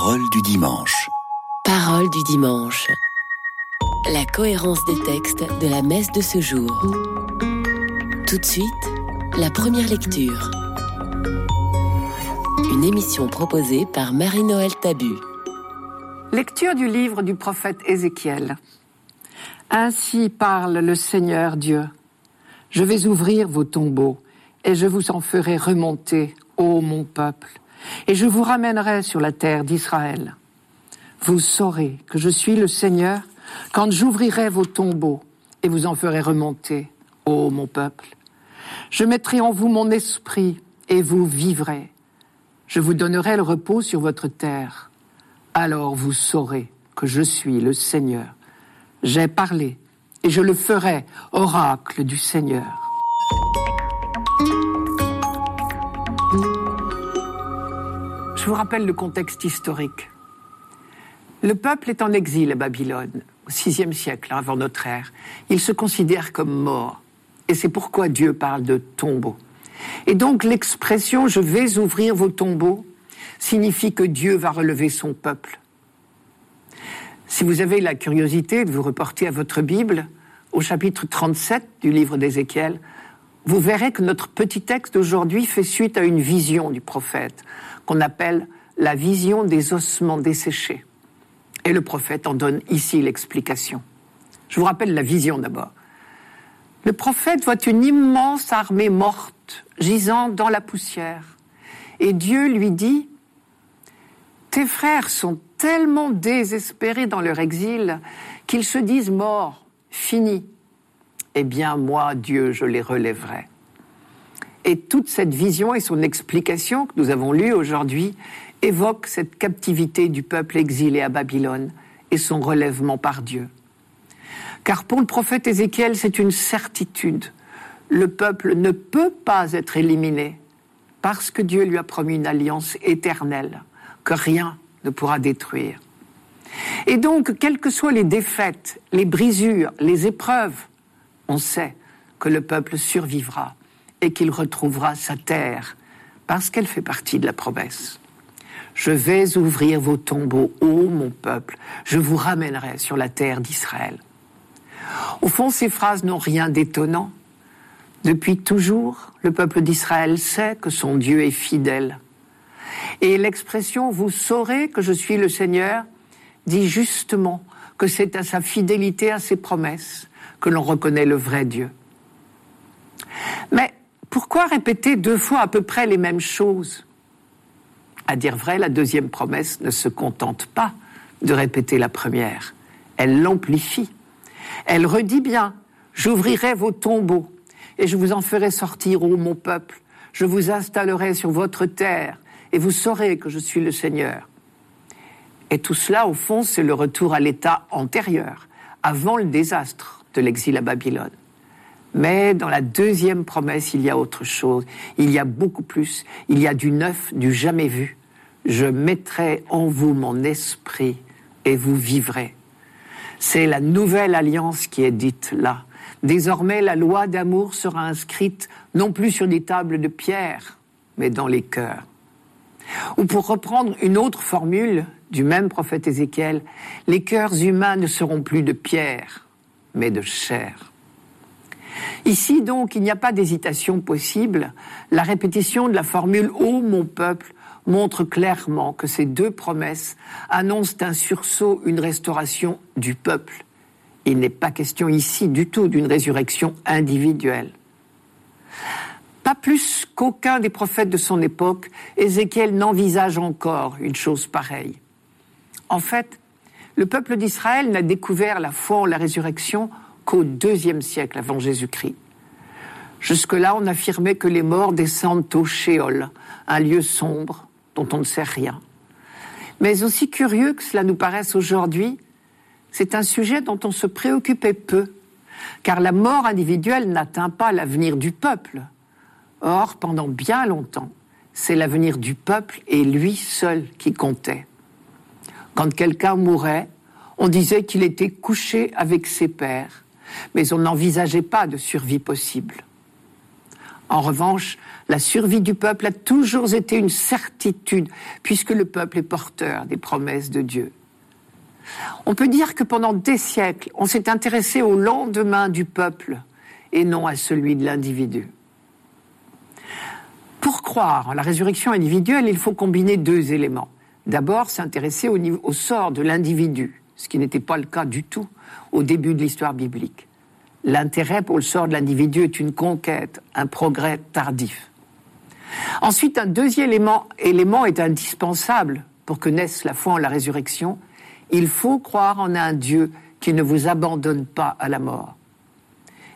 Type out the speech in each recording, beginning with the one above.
Parole du dimanche. Parole du dimanche. La cohérence des textes de la messe de ce jour. Tout de suite, la première lecture. Une émission proposée par Marie-Noël Tabu. Lecture du livre du prophète Ézéchiel. Ainsi parle le Seigneur Dieu. Je vais ouvrir vos tombeaux et je vous en ferai remonter, ô mon peuple, et je vous ramènerai sur la terre d'Israël. Vous saurez que je suis le Seigneur quand j'ouvrirai vos tombeaux et vous en ferai remonter, ô mon peuple. Je mettrai en vous mon esprit et vous vivrez. Je vous donnerai le repos sur votre terre. Alors vous saurez que je suis le Seigneur. J'ai parlé et je le ferai, oracle du Seigneur. Je vous rappelle le contexte historique. Le peuple est en exil à Babylone, au VIe siècle avant notre ère. Il se considère comme mort. Et c'est pourquoi Dieu parle de tombeau. Et donc l'expression je vais ouvrir vos tombeaux signifie que Dieu va relever son peuple. Si vous avez la curiosité de vous reporter à votre Bible, au chapitre 37 du livre d'Ézéchiel, vous verrez que notre petit texte d'aujourd'hui fait suite à une vision du prophète qu'on appelle la vision des ossements desséchés. Et le prophète en donne ici l'explication. Je vous rappelle la vision d'abord. Le prophète voit une immense armée morte gisant dans la poussière. Et Dieu lui dit, Tes frères sont tellement désespérés dans leur exil qu'ils se disent morts, finis. Eh bien, moi, Dieu, je les relèverai. Et toute cette vision et son explication que nous avons lue aujourd'hui évoquent cette captivité du peuple exilé à Babylone et son relèvement par Dieu. Car pour le prophète Ézéchiel, c'est une certitude. Le peuple ne peut pas être éliminé parce que Dieu lui a promis une alliance éternelle que rien ne pourra détruire. Et donc, quelles que soient les défaites, les brisures, les épreuves, on sait que le peuple survivra et qu'il retrouvera sa terre, parce qu'elle fait partie de la promesse. Je vais ouvrir vos tombeaux, ô mon peuple, je vous ramènerai sur la terre d'Israël. Au fond, ces phrases n'ont rien d'étonnant. Depuis toujours, le peuple d'Israël sait que son Dieu est fidèle. Et l'expression Vous saurez que je suis le Seigneur dit justement que c'est à sa fidélité à ses promesses que l'on reconnaît le vrai Dieu. Mais pourquoi répéter deux fois à peu près les mêmes choses? À dire vrai, la deuxième promesse ne se contente pas de répéter la première, elle l'amplifie. Elle redit bien, j'ouvrirai vos tombeaux et je vous en ferai sortir, ô mon peuple, je vous installerai sur votre terre et vous saurez que je suis le Seigneur. Et tout cela, au fond, c'est le retour à l'état antérieur, avant le désastre de l'exil à Babylone. Mais dans la deuxième promesse, il y a autre chose. Il y a beaucoup plus. Il y a du neuf, du jamais vu. Je mettrai en vous mon esprit et vous vivrez. C'est la nouvelle alliance qui est dite là. Désormais, la loi d'amour sera inscrite non plus sur des tables de pierre, mais dans les cœurs. Ou pour reprendre une autre formule du même prophète Ézéchiel, les cœurs humains ne seront plus de pierre, mais de chair. Ici donc, il n'y a pas d'hésitation possible. La répétition de la formule Ô mon peuple montre clairement que ces deux promesses annoncent un sursaut, une restauration du peuple. Il n'est pas question ici du tout d'une résurrection individuelle. Pas plus qu'aucun des prophètes de son époque, Ézéchiel n'envisage encore une chose pareille. En fait, le peuple d'Israël n'a découvert la foi en la résurrection qu'au deuxième siècle avant Jésus-Christ. Jusque-là, on affirmait que les morts descendent au Shéol, un lieu sombre dont on ne sait rien. Mais aussi curieux que cela nous paraisse aujourd'hui, c'est un sujet dont on se préoccupait peu, car la mort individuelle n'atteint pas l'avenir du peuple. Or, pendant bien longtemps, c'est l'avenir du peuple et lui seul qui comptait. Quand quelqu'un mourait, on disait qu'il était couché avec ses pères, mais on n'envisageait pas de survie possible. En revanche, la survie du peuple a toujours été une certitude, puisque le peuple est porteur des promesses de Dieu. On peut dire que pendant des siècles, on s'est intéressé au lendemain du peuple et non à celui de l'individu. Pour croire en la résurrection individuelle, il faut combiner deux éléments. D'abord, s'intéresser au, sort de l'individu, ce qui n'était pas le cas du tout au début de l'histoire biblique. L'intérêt pour le sort de l'individu est une conquête, un progrès tardif. Ensuite, un deuxième élément, élément est indispensable pour que naisse la foi en la résurrection. Il faut croire en un Dieu qui ne vous abandonne pas à la mort.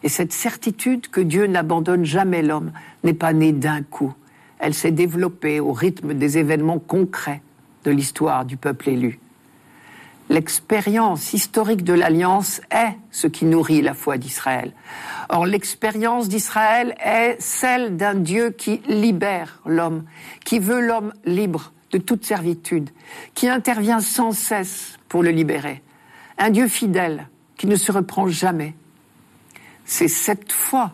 Et cette certitude que Dieu n'abandonne jamais l'homme n'est pas née d'un coup. Elle s'est développée au rythme des événements concrets de l'histoire du peuple élu. L'expérience historique de l'Alliance est ce qui nourrit la foi d'Israël. Or, l'expérience d'Israël est celle d'un Dieu qui libère l'homme, qui veut l'homme libre de toute servitude, qui intervient sans cesse pour le libérer. Un Dieu fidèle qui ne se reprend jamais, c'est cette foi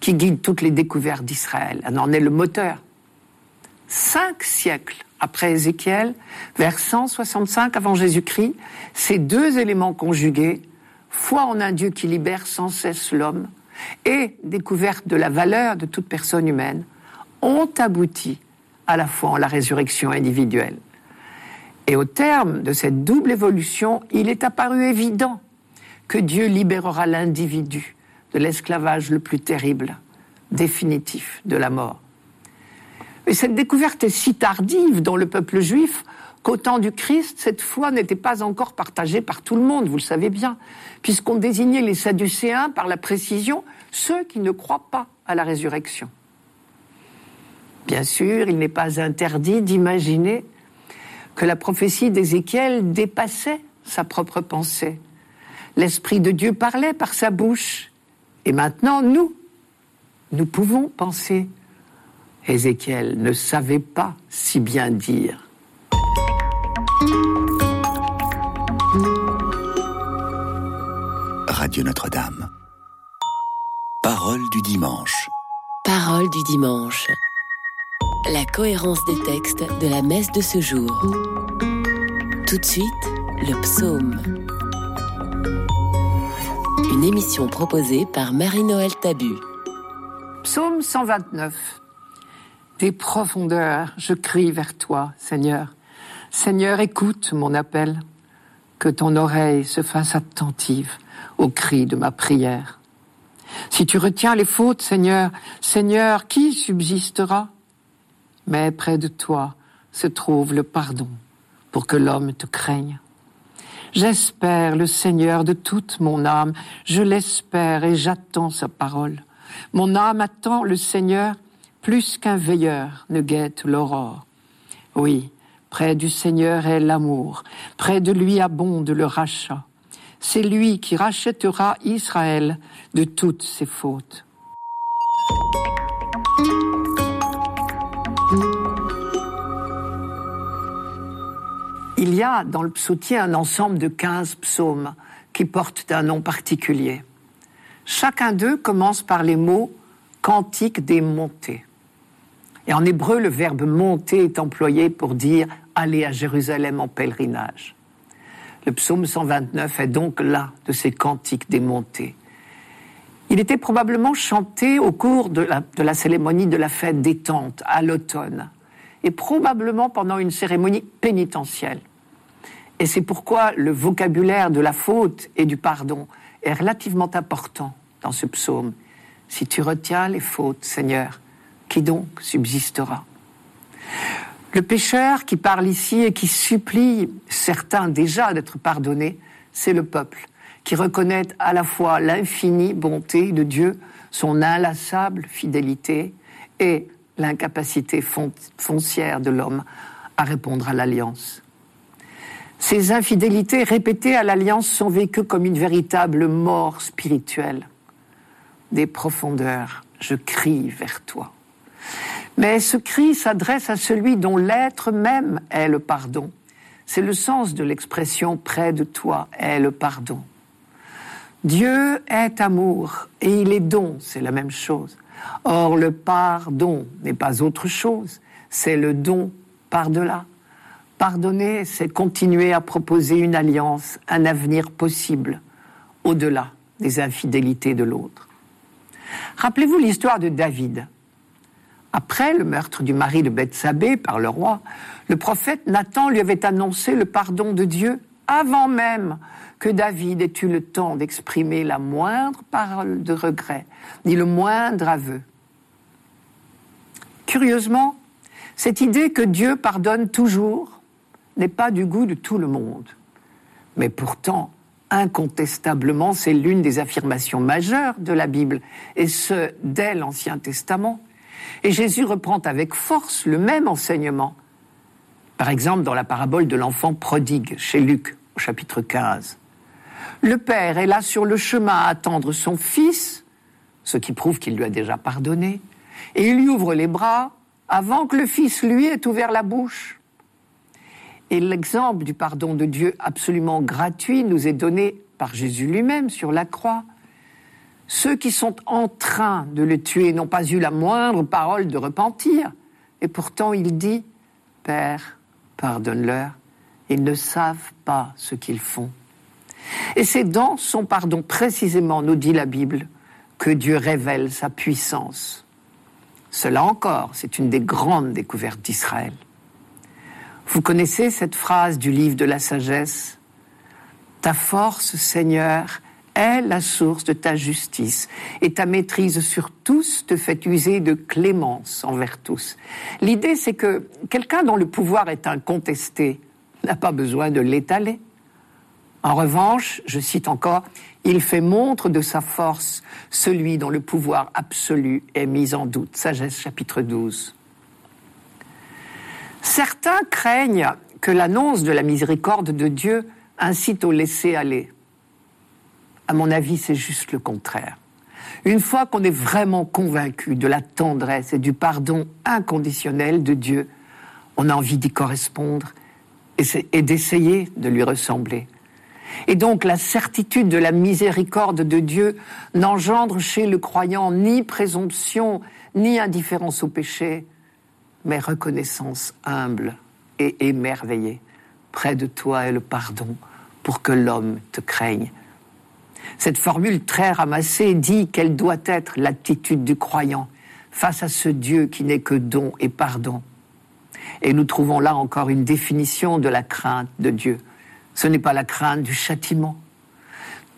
qui guide toutes les découvertes d'Israël. Elle en est le moteur. Cinq siècles après Ézéchiel, vers 165 avant Jésus-Christ, ces deux éléments conjugués, foi en un Dieu qui libère sans cesse l'homme et découverte de la valeur de toute personne humaine, ont abouti à la foi en la résurrection individuelle. Et au terme de cette double évolution, il est apparu évident que Dieu libérera l'individu de l'esclavage le plus terrible, définitif, de la mort. Cette découverte est si tardive dans le peuple juif qu'au temps du Christ, cette foi n'était pas encore partagée par tout le monde, vous le savez bien, puisqu'on désignait les Sadducéens par la précision ceux qui ne croient pas à la résurrection. Bien sûr, il n'est pas interdit d'imaginer que la prophétie d'Ézéchiel dépassait sa propre pensée. L'Esprit de Dieu parlait par sa bouche et maintenant, nous, nous pouvons penser. Ézéchiel ne savait pas si bien dire. Radio Notre-Dame. Parole du dimanche. Parole du dimanche. La cohérence des textes de la messe de ce jour. Tout de suite, le psaume une émission proposée par Marie-Noël Tabu. Psaume 129. Des profondeurs, je crie vers toi, Seigneur. Seigneur, écoute mon appel. Que ton oreille se fasse attentive au cri de ma prière. Si tu retiens les fautes, Seigneur, Seigneur, qui subsistera? Mais près de toi se trouve le pardon pour que l'homme te craigne. J'espère le Seigneur de toute mon âme, je l'espère et j'attends sa parole. Mon âme attend le Seigneur plus qu'un veilleur ne guette l'aurore. Oui, près du Seigneur est l'amour, près de lui abonde le rachat. C'est lui qui rachètera Israël de toutes ses fautes. Il y a dans le psautier un ensemble de 15 psaumes qui portent un nom particulier. Chacun d'eux commence par les mots cantique des montées. Et en hébreu, le verbe monter est employé pour dire aller à Jérusalem en pèlerinage. Le psaume 129 est donc là de ces cantiques des montées. Il était probablement chanté au cours de la, de la cérémonie de la fête des tentes à l'automne et probablement pendant une cérémonie pénitentielle. Et c'est pourquoi le vocabulaire de la faute et du pardon est relativement important dans ce psaume. Si tu retiens les fautes, Seigneur, qui donc subsistera Le pécheur qui parle ici et qui supplie certains déjà d'être pardonnés, c'est le peuple, qui reconnaît à la fois l'infinie bonté de Dieu, son inlassable fidélité et l'incapacité foncière de l'homme à répondre à l'alliance. Ces infidélités répétées à l'alliance sont vécues comme une véritable mort spirituelle. Des profondeurs, je crie vers toi. Mais ce cri s'adresse à celui dont l'être même est le pardon. C'est le sens de l'expression près de toi est le pardon. Dieu est amour et il est don, c'est la même chose. Or, le pardon n'est pas autre chose, c'est le don par-delà. Pardonner, c'est continuer à proposer une alliance, un avenir possible, au-delà des infidélités de l'autre. Rappelez-vous l'histoire de David. Après le meurtre du mari de Bethsabée par le roi, le prophète Nathan lui avait annoncé le pardon de Dieu avant même que David ait eu le temps d'exprimer la moindre parole de regret, ni le moindre aveu. Curieusement, cette idée que Dieu pardonne toujours n'est pas du goût de tout le monde. Mais pourtant, incontestablement, c'est l'une des affirmations majeures de la Bible, et ce, dès l'Ancien Testament. Et Jésus reprend avec force le même enseignement. Par exemple, dans la parabole de l'enfant prodigue, chez Luc, au chapitre 15. Le Père est là sur le chemin à attendre son Fils, ce qui prouve qu'il lui a déjà pardonné, et il lui ouvre les bras avant que le Fils lui ait ouvert la bouche. Et l'exemple du pardon de Dieu absolument gratuit nous est donné par Jésus lui-même sur la croix. Ceux qui sont en train de le tuer n'ont pas eu la moindre parole de repentir. Et pourtant il dit, Père, pardonne-leur, ils ne savent pas ce qu'ils font. Et c'est dans son pardon précisément, nous dit la Bible, que Dieu révèle sa puissance. Cela encore, c'est une des grandes découvertes d'Israël. Vous connaissez cette phrase du livre de la sagesse Ta force, Seigneur, est la source de ta justice, et ta maîtrise sur tous te fait user de clémence envers tous. L'idée, c'est que quelqu'un dont le pouvoir est incontesté n'a pas besoin de l'étaler. En revanche, je cite encore, il fait montre de sa force celui dont le pouvoir absolu est mis en doute. Sagesse chapitre 12. Certains craignent que l'annonce de la miséricorde de Dieu incite au laisser-aller. À mon avis, c'est juste le contraire. Une fois qu'on est vraiment convaincu de la tendresse et du pardon inconditionnel de Dieu, on a envie d'y correspondre et d'essayer de lui ressembler. Et donc la certitude de la miséricorde de Dieu n'engendre chez le croyant ni présomption, ni indifférence au péché, mais reconnaissance humble et émerveillée. Près de toi est le pardon pour que l'homme te craigne. Cette formule très ramassée dit quelle doit être l'attitude du croyant face à ce Dieu qui n'est que don et pardon. Et nous trouvons là encore une définition de la crainte de Dieu. Ce n'est pas la crainte du châtiment.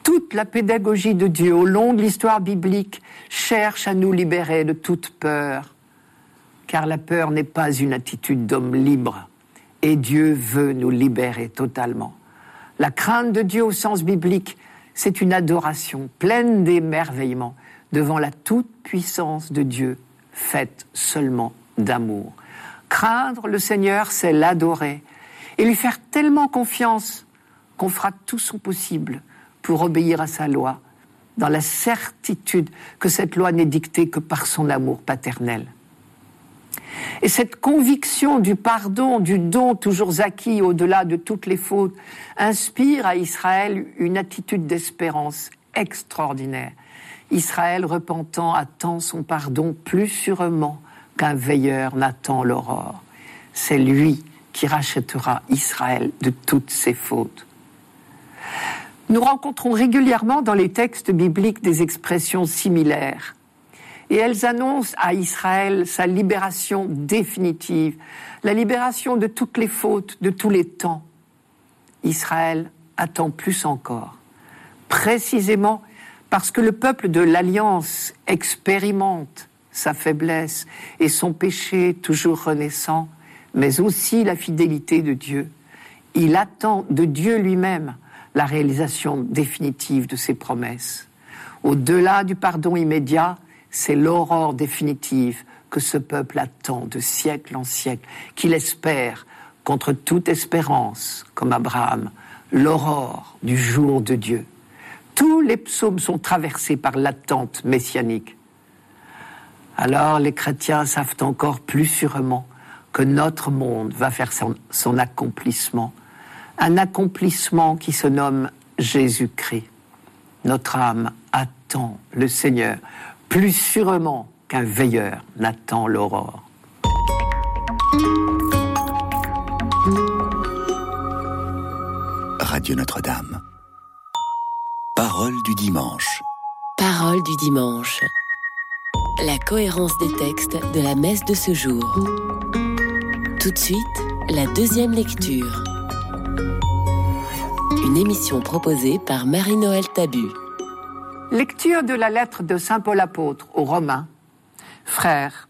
Toute la pédagogie de Dieu au long de l'histoire biblique cherche à nous libérer de toute peur, car la peur n'est pas une attitude d'homme libre, et Dieu veut nous libérer totalement. La crainte de Dieu au sens biblique, c'est une adoration pleine d'émerveillement devant la toute-puissance de Dieu, faite seulement d'amour. Craindre le Seigneur, c'est l'adorer et lui faire tellement confiance qu'on fera tout son possible pour obéir à sa loi, dans la certitude que cette loi n'est dictée que par son amour paternel. Et cette conviction du pardon, du don toujours acquis au-delà de toutes les fautes, inspire à Israël une attitude d'espérance extraordinaire. Israël repentant attend son pardon plus sûrement qu'un veilleur n'attend l'aurore. C'est lui qui rachètera Israël de toutes ses fautes. Nous rencontrons régulièrement dans les textes bibliques des expressions similaires et elles annoncent à Israël sa libération définitive, la libération de toutes les fautes, de tous les temps. Israël attend plus encore, précisément parce que le peuple de l'Alliance expérimente sa faiblesse et son péché toujours renaissant, mais aussi la fidélité de Dieu. Il attend de Dieu lui-même la réalisation définitive de ses promesses. Au-delà du pardon immédiat, c'est l'aurore définitive que ce peuple attend de siècle en siècle, qu'il espère contre toute espérance, comme Abraham, l'aurore du jour de Dieu. Tous les psaumes sont traversés par l'attente messianique. Alors les chrétiens savent encore plus sûrement que notre monde va faire son, son accomplissement, un accomplissement qui se nomme Jésus-Christ. Notre âme attend le Seigneur plus sûrement qu'un veilleur n'attend l'aurore. Radio Notre-Dame. Parole du dimanche. Parole du dimanche. La cohérence des textes de la messe de ce jour. Tout de suite, la deuxième lecture. Une émission proposée par Marie-Noël Tabu. Lecture de la lettre de Saint Paul apôtre aux Romains. Frères,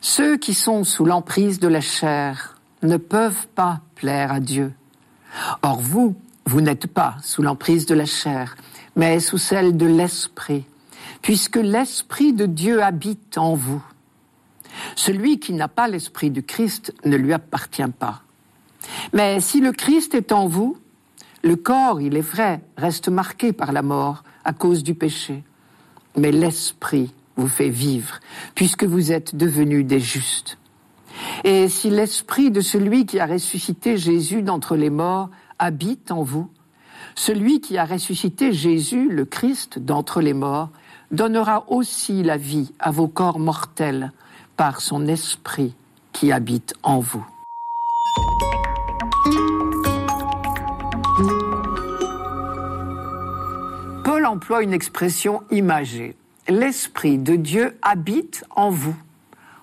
ceux qui sont sous l'emprise de la chair ne peuvent pas plaire à Dieu. Or vous, vous n'êtes pas sous l'emprise de la chair, mais sous celle de l'Esprit, puisque l'Esprit de Dieu habite en vous. Celui qui n'a pas l'Esprit du Christ ne lui appartient pas. Mais si le Christ est en vous, le corps, il est vrai, reste marqué par la mort à cause du péché, mais l'Esprit vous fait vivre, puisque vous êtes devenus des justes. Et si l'esprit de celui qui a ressuscité Jésus d'entre les morts habite en vous, celui qui a ressuscité Jésus, le Christ, d'entre les morts, donnera aussi la vie à vos corps mortels par son esprit qui habite en vous. Emploie une expression imagée. L'esprit de Dieu habite en vous.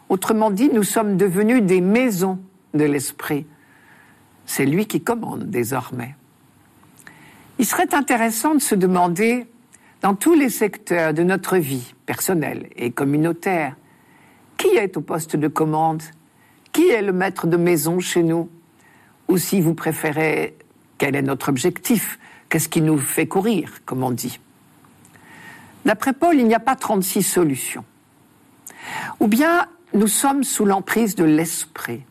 Autrement dit, nous sommes devenus des maisons de l'Esprit. C'est lui qui commande désormais. Il serait intéressant de se demander, dans tous les secteurs de notre vie, personnelle et communautaire, qui est au poste de commande? Qui est le maître de maison chez nous? Ou si vous préférez, quel est notre objectif? Qu'est-ce qui nous fait courir, comme on dit? D'après Paul, il n'y a pas 36 solutions. Ou bien nous sommes sous l'emprise de l'esprit,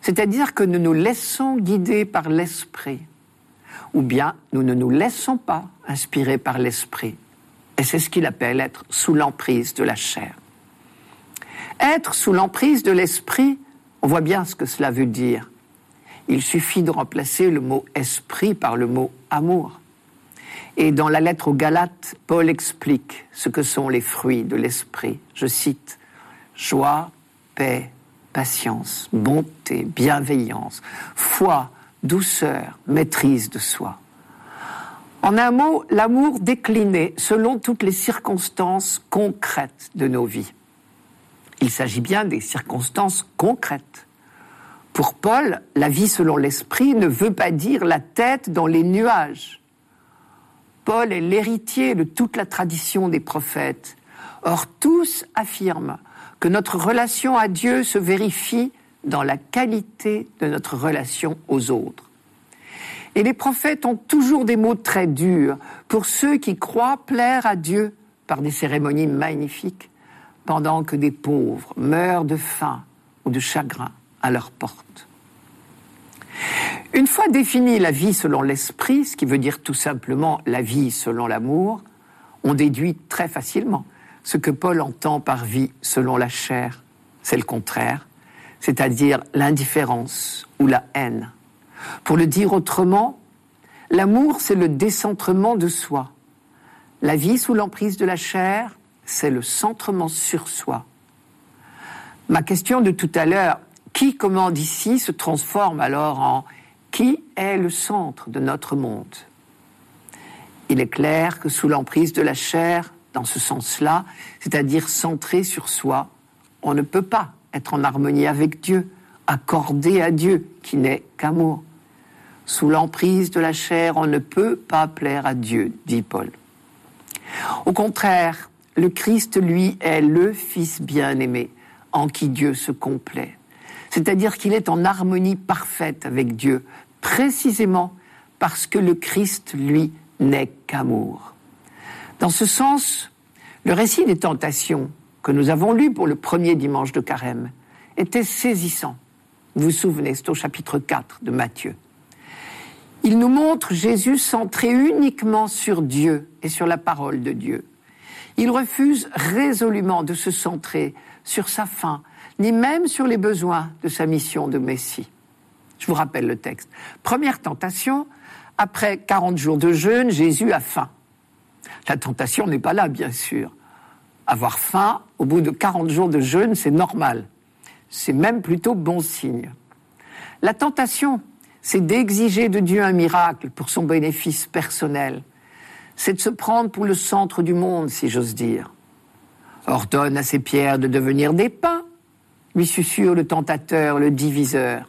c'est-à-dire que nous nous laissons guider par l'esprit, ou bien nous ne nous laissons pas inspirer par l'esprit. Et c'est ce qu'il appelle être sous l'emprise de la chair. Être sous l'emprise de l'esprit, on voit bien ce que cela veut dire. Il suffit de remplacer le mot esprit par le mot amour. Et dans la lettre aux Galates, Paul explique ce que sont les fruits de l'esprit. Je cite, joie, paix, patience, bonté, bienveillance, foi, douceur, maîtrise de soi. En un mot, l'amour décliné selon toutes les circonstances concrètes de nos vies. Il s'agit bien des circonstances concrètes. Pour Paul, la vie selon l'esprit ne veut pas dire la tête dans les nuages. Paul est l'héritier de toute la tradition des prophètes. Or, tous affirment que notre relation à Dieu se vérifie dans la qualité de notre relation aux autres. Et les prophètes ont toujours des mots très durs pour ceux qui croient plaire à Dieu par des cérémonies magnifiques, pendant que des pauvres meurent de faim ou de chagrin à leur porte. Une fois définie la vie selon l'esprit, ce qui veut dire tout simplement la vie selon l'amour, on déduit très facilement ce que Paul entend par vie selon la chair, c'est le contraire, c'est-à-dire l'indifférence ou la haine. Pour le dire autrement, l'amour, c'est le décentrement de soi. La vie sous l'emprise de la chair, c'est le centrement sur soi. Ma question de tout à l'heure, qui commande ici, se transforme alors en qui est le centre de notre monde? Il est clair que sous l'emprise de la chair, dans ce sens-là, c'est-à-dire centré sur soi, on ne peut pas être en harmonie avec Dieu, accordé à Dieu, qui n'est qu'amour. Sous l'emprise de la chair, on ne peut pas plaire à Dieu, dit Paul. Au contraire, le Christ, lui, est le Fils bien-aimé, en qui Dieu se complaît. C'est-à-dire qu'il est en harmonie parfaite avec Dieu, précisément parce que le Christ, lui, n'est qu'amour. Dans ce sens, le récit des tentations que nous avons lu pour le premier dimanche de carême était saisissant. Vous vous souvenez, c'est au chapitre 4 de Matthieu. Il nous montre Jésus centré uniquement sur Dieu et sur la parole de Dieu. Il refuse résolument de se centrer sur sa fin, ni même sur les besoins de sa mission de Messie. Je vous rappelle le texte. Première tentation, après 40 jours de jeûne, Jésus a faim. La tentation n'est pas là, bien sûr. Avoir faim au bout de 40 jours de jeûne, c'est normal. C'est même plutôt bon signe. La tentation, c'est d'exiger de Dieu un miracle pour son bénéfice personnel. C'est de se prendre pour le centre du monde, si j'ose dire. Ordonne à ces pierres de devenir des pains, lui le tentateur, le diviseur.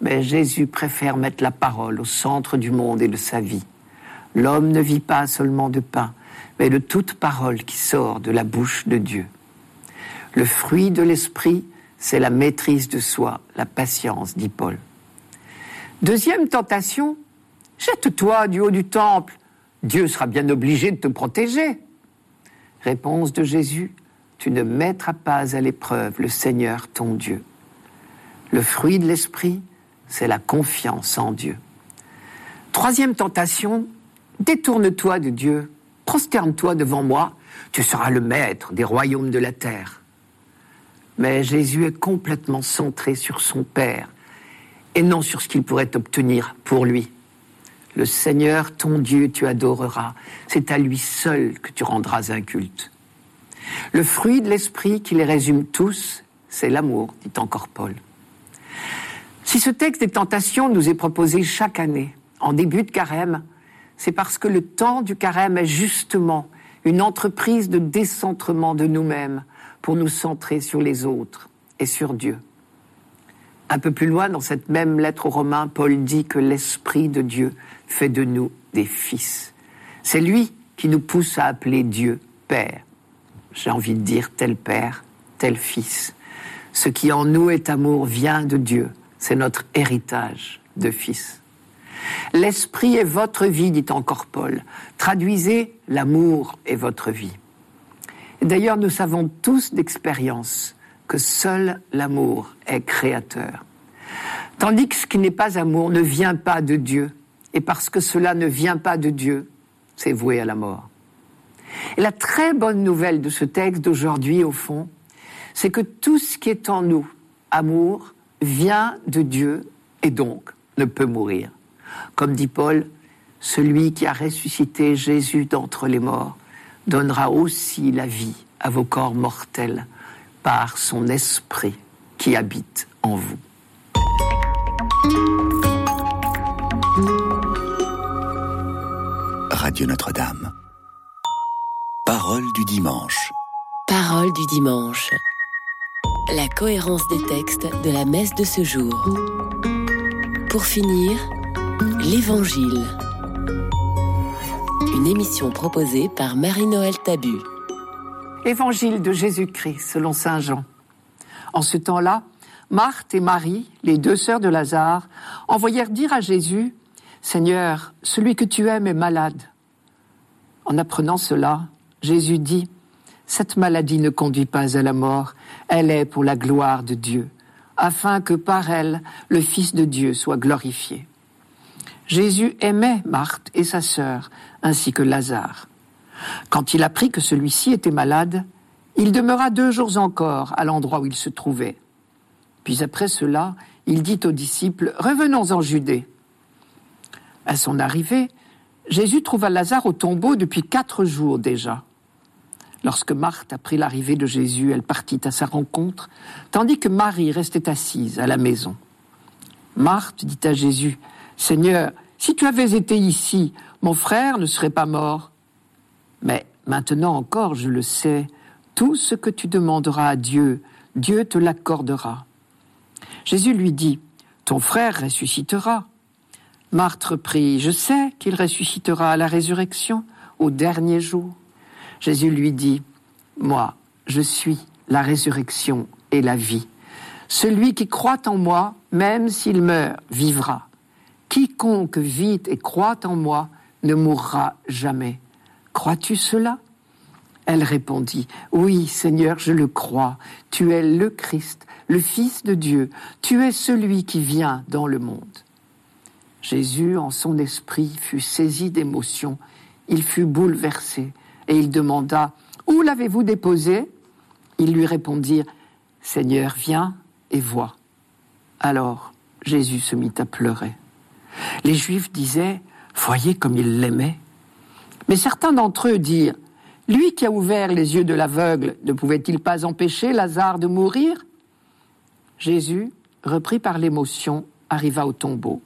Mais Jésus préfère mettre la parole au centre du monde et de sa vie. L'homme ne vit pas seulement de pain, mais de toute parole qui sort de la bouche de Dieu. Le fruit de l'esprit, c'est la maîtrise de soi, la patience, dit Paul. Deuxième tentation, jette-toi du haut du temple, Dieu sera bien obligé de te protéger. Réponse de Jésus, tu ne mettras pas à l'épreuve le Seigneur ton Dieu. Le fruit de l'esprit, c'est la confiance en Dieu. Troisième tentation, détourne-toi de Dieu, prosterne-toi devant moi, tu seras le maître des royaumes de la terre. Mais Jésus est complètement centré sur son Père et non sur ce qu'il pourrait obtenir pour lui. Le Seigneur, ton Dieu, tu adoreras. C'est à lui seul que tu rendras un culte. Le fruit de l'esprit qui les résume tous, c'est l'amour, dit encore Paul. Si ce texte des tentations nous est proposé chaque année, en début de carême, c'est parce que le temps du carême est justement une entreprise de décentrement de nous-mêmes pour nous centrer sur les autres et sur Dieu. Un peu plus loin, dans cette même lettre aux Romains, Paul dit que l'Esprit de Dieu fait de nous des fils. C'est lui qui nous pousse à appeler Dieu Père. J'ai envie de dire tel Père, tel Fils. Ce qui en nous est amour vient de Dieu c'est notre héritage de fils. L'esprit est votre vie, dit encore Paul. Traduisez, l'amour est votre vie. D'ailleurs, nous savons tous d'expérience que seul l'amour est créateur. Tandis que ce qui n'est pas amour ne vient pas de Dieu. Et parce que cela ne vient pas de Dieu, c'est voué à la mort. La très bonne nouvelle de ce texte d'aujourd'hui, au fond, c'est que tout ce qui est en nous, amour, vient de Dieu et donc ne peut mourir. Comme dit Paul, celui qui a ressuscité Jésus d'entre les morts donnera aussi la vie à vos corps mortels par son esprit qui habite en vous. Radio Notre-Dame. Parole du dimanche. Parole du dimanche la cohérence des textes de la messe de ce jour. Pour finir, l'Évangile. Une émission proposée par Marie-Noël Tabu. Évangile de Jésus-Christ selon Saint Jean. En ce temps-là, Marthe et Marie, les deux sœurs de Lazare, envoyèrent dire à Jésus, Seigneur, celui que tu aimes est malade. En apprenant cela, Jésus dit, cette maladie ne conduit pas à la mort, elle est pour la gloire de Dieu, afin que par elle le Fils de Dieu soit glorifié. Jésus aimait Marthe et sa sœur, ainsi que Lazare. Quand il apprit que celui-ci était malade, il demeura deux jours encore à l'endroit où il se trouvait. Puis après cela, il dit aux disciples, Revenons en Judée. À son arrivée, Jésus trouva Lazare au tombeau depuis quatre jours déjà. Lorsque Marthe apprit l'arrivée de Jésus, elle partit à sa rencontre, tandis que Marie restait assise à la maison. Marthe dit à Jésus, Seigneur, si tu avais été ici, mon frère ne serait pas mort. Mais maintenant encore, je le sais, tout ce que tu demanderas à Dieu, Dieu te l'accordera. Jésus lui dit, Ton frère ressuscitera. Marthe reprit, Je sais qu'il ressuscitera à la résurrection, au dernier jour. Jésus lui dit, Moi, je suis la résurrection et la vie. Celui qui croit en moi, même s'il meurt, vivra. Quiconque vit et croit en moi ne mourra jamais. Crois-tu cela? Elle répondit, Oui, Seigneur, je le crois. Tu es le Christ, le Fils de Dieu. Tu es celui qui vient dans le monde. Jésus, en son esprit, fut saisi d'émotion. Il fut bouleversé et il demanda Où l'avez-vous déposé? Ils lui répondirent Seigneur, viens et vois. Alors Jésus se mit à pleurer. Les Juifs disaient Voyez comme il l'aimait. Mais certains d'entre eux dirent Lui qui a ouvert les yeux de l'aveugle, ne pouvait-il pas empêcher Lazare de mourir? Jésus, repris par l'émotion, arriva au tombeau.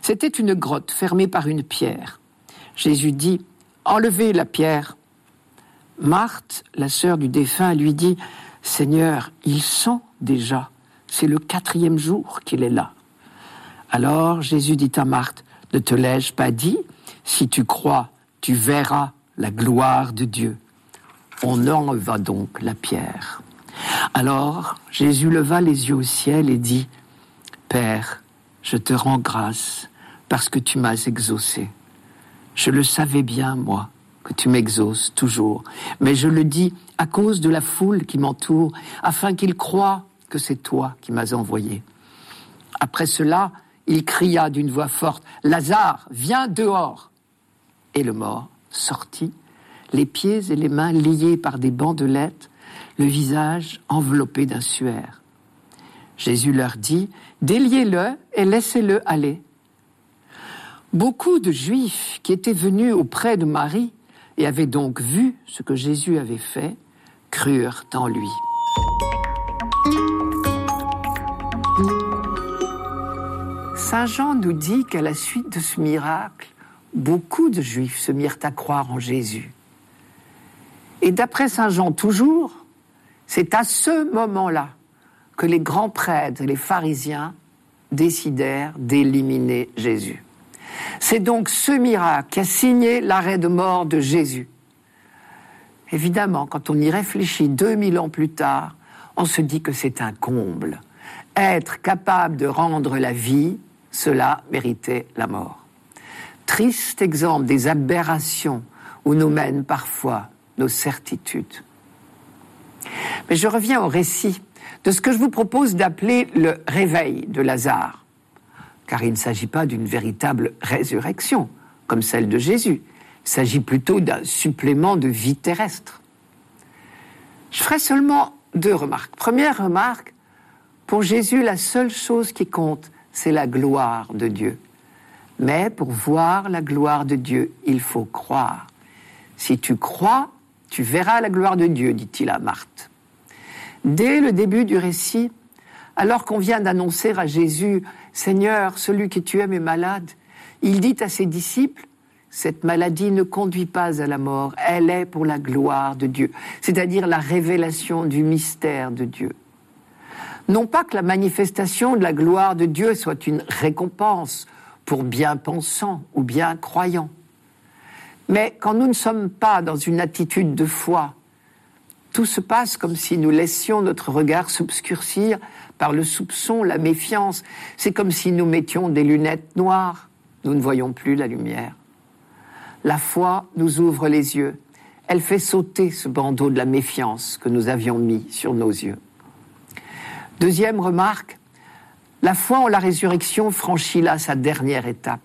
C'était une grotte fermée par une pierre. Jésus dit Enlevez la pierre. Marthe, la sœur du défunt, lui dit Seigneur, il sent déjà. C'est le quatrième jour qu'il est là. Alors Jésus dit à Marthe Ne te l'ai-je pas dit? Si tu crois, tu verras la gloire de Dieu. On enleva donc la pierre. Alors Jésus leva les yeux au ciel et dit Père, je te rends grâce parce que tu m'as exaucé. Je le savais bien, moi, tu m'exauces toujours, mais je le dis à cause de la foule qui m'entoure, afin qu'ils croient que c'est toi qui m'as envoyé. Après cela, il cria d'une voix forte, Lazare, viens dehors. Et le mort sortit, les pieds et les mains liés par des bandelettes, le visage enveloppé d'un suaire. Jésus leur dit, Déliez-le et laissez-le aller. Beaucoup de Juifs qui étaient venus auprès de Marie et avaient donc vu ce que Jésus avait fait, crurent en lui. Saint Jean nous dit qu'à la suite de ce miracle, beaucoup de Juifs se mirent à croire en Jésus. Et d'après Saint Jean toujours, c'est à ce moment-là que les grands prêtres et les pharisiens décidèrent d'éliminer Jésus. C'est donc ce miracle qui a signé l'arrêt de mort de Jésus. Évidemment, quand on y réfléchit 2000 ans plus tard, on se dit que c'est un comble. Être capable de rendre la vie, cela méritait la mort. Triste exemple des aberrations où nous mènent parfois nos certitudes. Mais je reviens au récit de ce que je vous propose d'appeler le réveil de Lazare, car il ne s'agit pas d'une véritable résurrection, comme celle de Jésus. Il s'agit plutôt d'un supplément de vie terrestre. Je ferai seulement deux remarques. Première remarque, pour Jésus, la seule chose qui compte, c'est la gloire de Dieu. Mais pour voir la gloire de Dieu, il faut croire. Si tu crois, tu verras la gloire de Dieu, dit-il à Marthe. Dès le début du récit, alors qu'on vient d'annoncer à Jésus, Seigneur, celui que tu aimes est malade, il dit à ses disciples, cette maladie ne conduit pas à la mort, elle est pour la gloire de Dieu, c'est-à-dire la révélation du mystère de Dieu. Non pas que la manifestation de la gloire de Dieu soit une récompense pour bien pensants ou bien croyants, mais quand nous ne sommes pas dans une attitude de foi, tout se passe comme si nous laissions notre regard s'obscurcir par le soupçon, la méfiance. C'est comme si nous mettions des lunettes noires. Nous ne voyons plus la lumière. La foi nous ouvre les yeux. Elle fait sauter ce bandeau de la méfiance que nous avions mis sur nos yeux. Deuxième remarque, la foi en la résurrection franchit là sa dernière étape.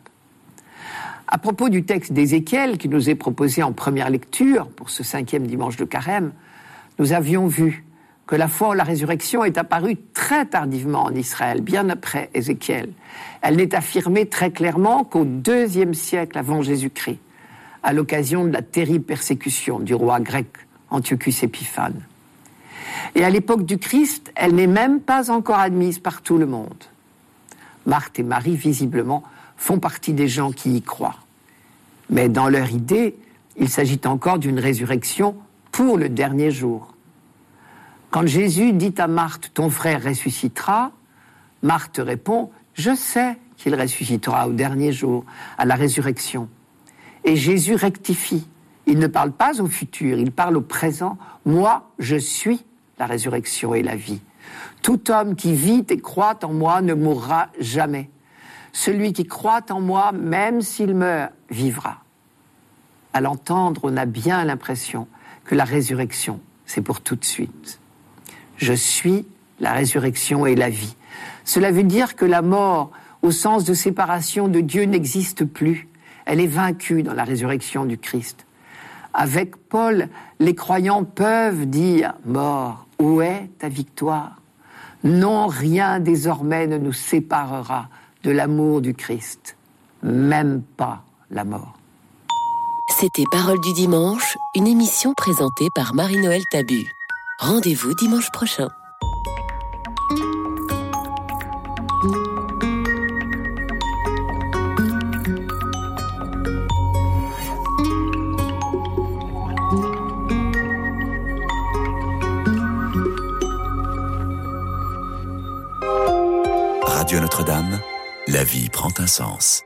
À propos du texte d'Ézéchiel qui nous est proposé en première lecture pour ce cinquième dimanche de carême, nous avions vu que la foi en la résurrection est apparue très tardivement en Israël, bien après Ézéchiel. Elle n'est affirmée très clairement qu'au deuxième siècle avant Jésus-Christ, à l'occasion de la terrible persécution du roi grec Antiochus Épiphane. Et à l'époque du Christ, elle n'est même pas encore admise par tout le monde. Marthe et Marie, visiblement, font partie des gens qui y croient. Mais dans leur idée, il s'agit encore d'une résurrection pour le dernier jour. Quand Jésus dit à Marthe, ton frère ressuscitera, Marthe répond, je sais qu'il ressuscitera au dernier jour, à la résurrection. Et Jésus rectifie. Il ne parle pas au futur, il parle au présent. Moi, je suis la résurrection et la vie. Tout homme qui vit et croit en moi ne mourra jamais. Celui qui croit en moi, même s'il meurt, vivra. À l'entendre, on a bien l'impression que la résurrection, c'est pour tout de suite. Je suis la résurrection et la vie. Cela veut dire que la mort, au sens de séparation de Dieu, n'existe plus. Elle est vaincue dans la résurrection du Christ. Avec Paul, les croyants peuvent dire, mort, où est ta victoire? Non, rien désormais ne nous séparera de l'amour du Christ, même pas la mort. C'était Parole du dimanche, une émission présentée par Marie-Noël Tabu. Rendez-vous dimanche prochain. Radio Notre-Dame, la vie prend un sens.